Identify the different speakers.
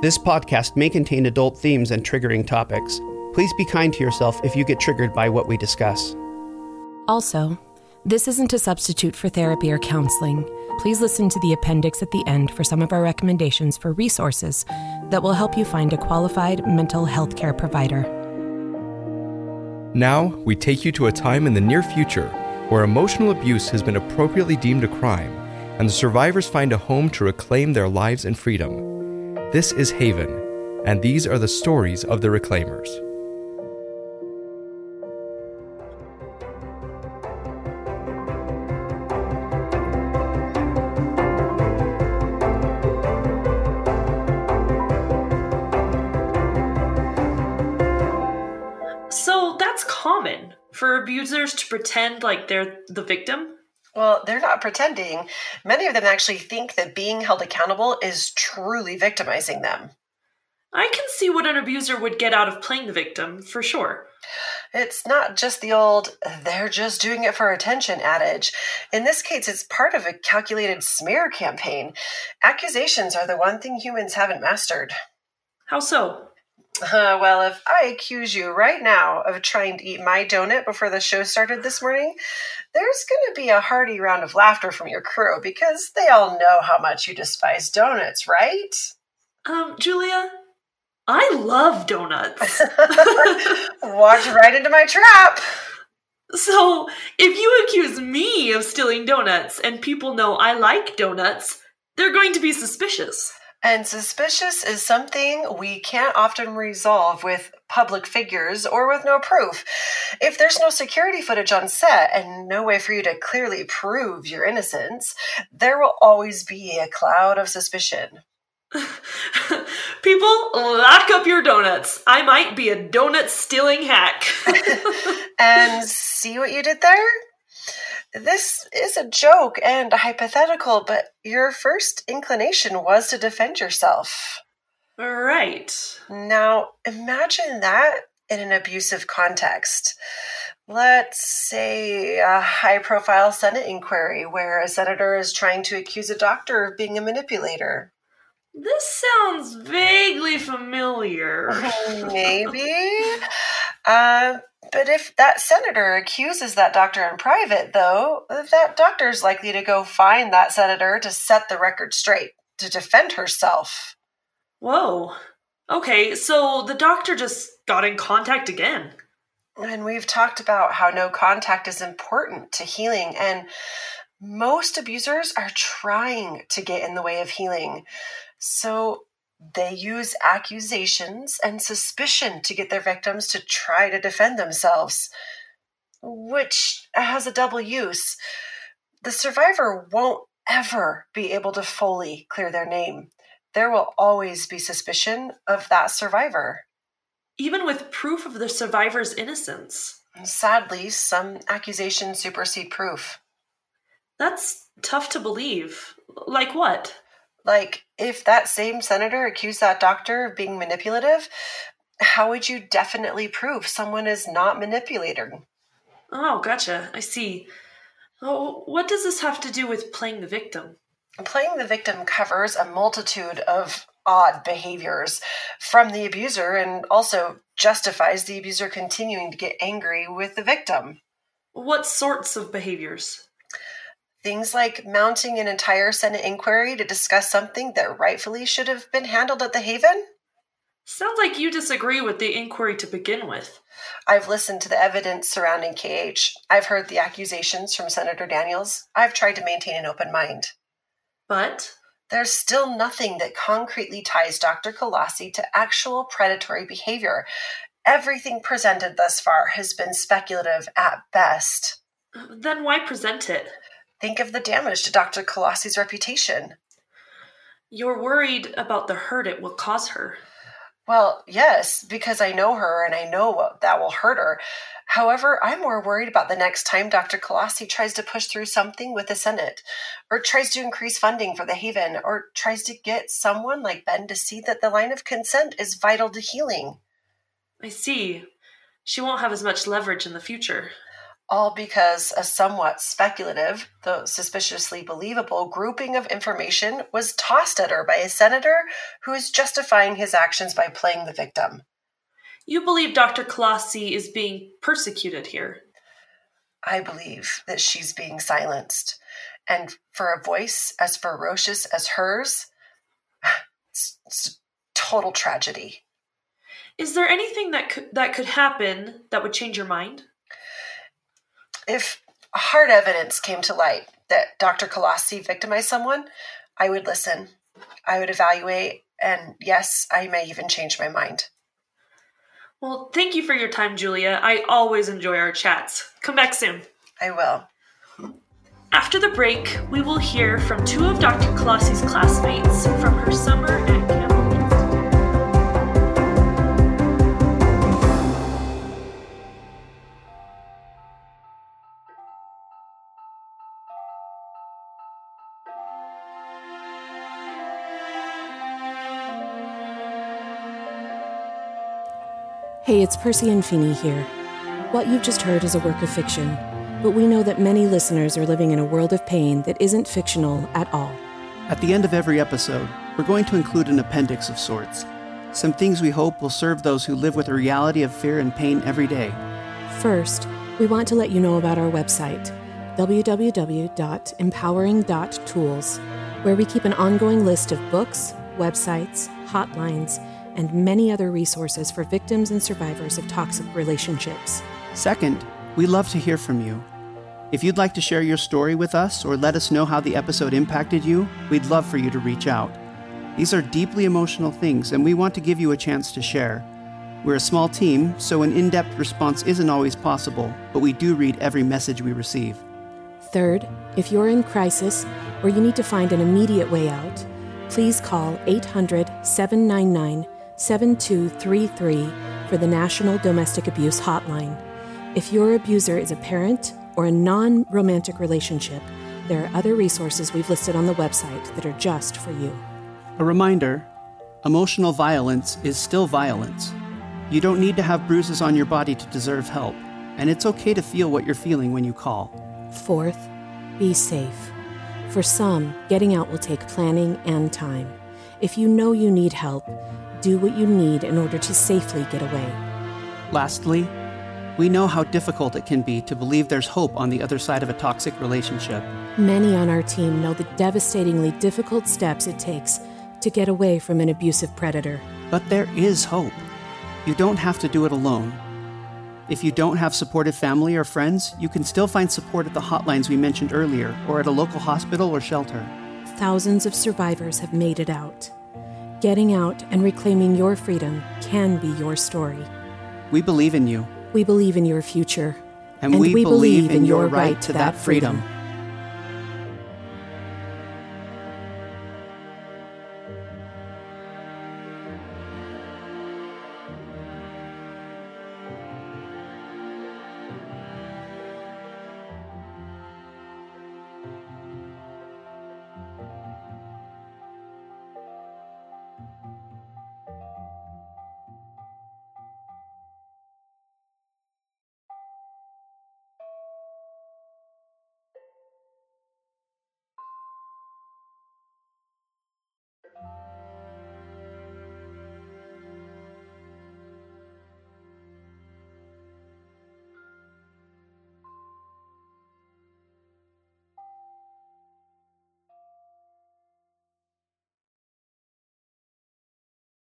Speaker 1: This podcast may contain adult themes and triggering topics. Please be kind to yourself if you get triggered by what we discuss.
Speaker 2: Also, this isn't a substitute for therapy or counseling. Please listen to the appendix at the end for some of our recommendations for resources that will help you find a qualified mental health care provider.
Speaker 3: Now, we take you to a time in the near future where emotional abuse has been appropriately deemed a crime and the survivors find a home to reclaim their lives and freedom. This is Haven, and these are the stories of the Reclaimers.
Speaker 4: So that's common for abusers to pretend like they're the victim?
Speaker 5: Well, they're not pretending. Many of them actually think that being held accountable is truly victimizing them.
Speaker 4: I can see what an abuser would get out of playing the victim, for sure.
Speaker 5: It's not just the old, they're just doing it for attention adage. In this case, it's part of a calculated smear campaign. Accusations are the one thing humans haven't mastered.
Speaker 4: How so?
Speaker 5: Uh, well, if I accuse you right now of trying to eat my donut before the show started this morning, there's going to be a hearty round of laughter from your crew because they all know how much you despise donuts, right?
Speaker 4: Um, Julia, I love donuts.
Speaker 5: Walked right into my trap.
Speaker 4: So, if you accuse me of stealing donuts and people know I like donuts, they're going to be suspicious.
Speaker 5: And suspicious is something we can't often resolve with public figures or with no proof. If there's no security footage on set and no way for you to clearly prove your innocence, there will always be a cloud of suspicion.
Speaker 4: People, lock up your donuts. I might be a donut stealing hack.
Speaker 5: and see what you did there? This is a joke and a hypothetical, but your first inclination was to defend yourself.
Speaker 4: Right.
Speaker 5: Now, imagine that in an abusive context. Let's say a high profile Senate inquiry where a senator is trying to accuse a doctor of being a manipulator.
Speaker 4: This sounds vaguely familiar.
Speaker 5: Maybe. Uh, but if that senator accuses that doctor in private, though, that doctor is likely to go find that senator to set the record straight, to defend herself.
Speaker 4: Whoa. Okay, so the doctor just got in contact again.
Speaker 5: And we've talked about how no contact is important to healing, and most abusers are trying to get in the way of healing. So they use accusations and suspicion to get their victims to try to defend themselves, which has a double use. The survivor won't ever be able to fully clear their name. There will always be suspicion of that survivor.
Speaker 4: Even with proof of the survivor's innocence.
Speaker 5: Sadly, some accusations supersede proof.
Speaker 4: That's tough to believe. Like what?
Speaker 5: Like, if that same senator accused that doctor of being manipulative, how would you definitely prove someone is not manipulating?
Speaker 4: Oh, gotcha. I see. Oh, what does this have to do with playing the victim?
Speaker 5: Playing the victim covers a multitude of odd behaviors from the abuser and also justifies the abuser continuing to get angry with the victim.
Speaker 4: What sorts of behaviors?
Speaker 5: Things like mounting an entire Senate inquiry to discuss something that rightfully should have been handled at the Haven?
Speaker 4: Sounds like you disagree with the inquiry to begin with.
Speaker 5: I've listened to the evidence surrounding KH. I've heard the accusations from Senator Daniels. I've tried to maintain an open mind.
Speaker 4: But?
Speaker 5: There's still nothing that concretely ties Dr. Colossi to actual predatory behavior. Everything presented thus far has been speculative at best.
Speaker 4: Then why present it?
Speaker 5: Think of the damage to Dr. Colossi's reputation.
Speaker 4: You're worried about the hurt it will cause her.
Speaker 5: Well, yes, because I know her and I know that will hurt her. However, I'm more worried about the next time Dr. Colossi tries to push through something with the Senate, or tries to increase funding for the Haven, or tries to get someone like Ben to see that the line of consent is vital to healing.
Speaker 4: I see. She won't have as much leverage in the future.
Speaker 5: All because a somewhat speculative, though suspiciously believable, grouping of information was tossed at her by a senator who is justifying his actions by playing the victim.
Speaker 4: You believe Dr. Colossi is being persecuted here?
Speaker 5: I believe that she's being silenced. And for a voice as ferocious as hers, it's, it's total tragedy.
Speaker 4: Is there anything that could, that could happen that would change your mind?
Speaker 5: If hard evidence came to light that Dr. Colossi victimized someone, I would listen. I would evaluate, and yes, I may even change my mind.
Speaker 4: Well, thank you for your time, Julia. I always enjoy our chats. Come back soon.
Speaker 5: I will.
Speaker 4: After the break, we will hear from two of Dr. Colossi's classmates from her summer at Campbell.
Speaker 2: Hey, it's Percy and Feeney here. What you've just heard is a work of fiction, but we know that many listeners are living in a world of pain that isn't fictional at all.
Speaker 1: At the end of every episode, we're going to include an appendix of sorts. Some things we hope will serve those who live with the reality of fear and pain every day.
Speaker 2: First, we want to let you know about our website, www.empowering.tools, where we keep an ongoing list of books, websites, hotlines, and many other resources for victims and survivors of toxic relationships.
Speaker 1: Second, we love to hear from you. If you'd like to share your story with us or let us know how the episode impacted you, we'd love for you to reach out. These are deeply emotional things, and we want to give you a chance to share. We're a small team, so an in depth response isn't always possible, but we do read every message we receive.
Speaker 2: Third, if you're in crisis or you need to find an immediate way out, please call 800 799 7233 for the National Domestic Abuse Hotline. If your abuser is a parent or a non romantic relationship, there are other resources we've listed on the website that are just for you.
Speaker 1: A reminder emotional violence is still violence. You don't need to have bruises on your body to deserve help, and it's okay to feel what you're feeling when you call.
Speaker 2: Fourth, be safe. For some, getting out will take planning and time. If you know you need help, do what you need in order to safely get away.
Speaker 1: Lastly, we know how difficult it can be to believe there's hope on the other side of a toxic relationship.
Speaker 2: Many on our team know the devastatingly difficult steps it takes to get away from an abusive predator.
Speaker 1: But there is hope. You don't have to do it alone. If you don't have supportive family or friends, you can still find support at the hotlines we mentioned earlier or at a local hospital or shelter.
Speaker 2: Thousands of survivors have made it out. Getting out and reclaiming your freedom can be your story.
Speaker 1: We believe in you.
Speaker 2: We believe in your future.
Speaker 1: And, we, believe, in your right to that freedom.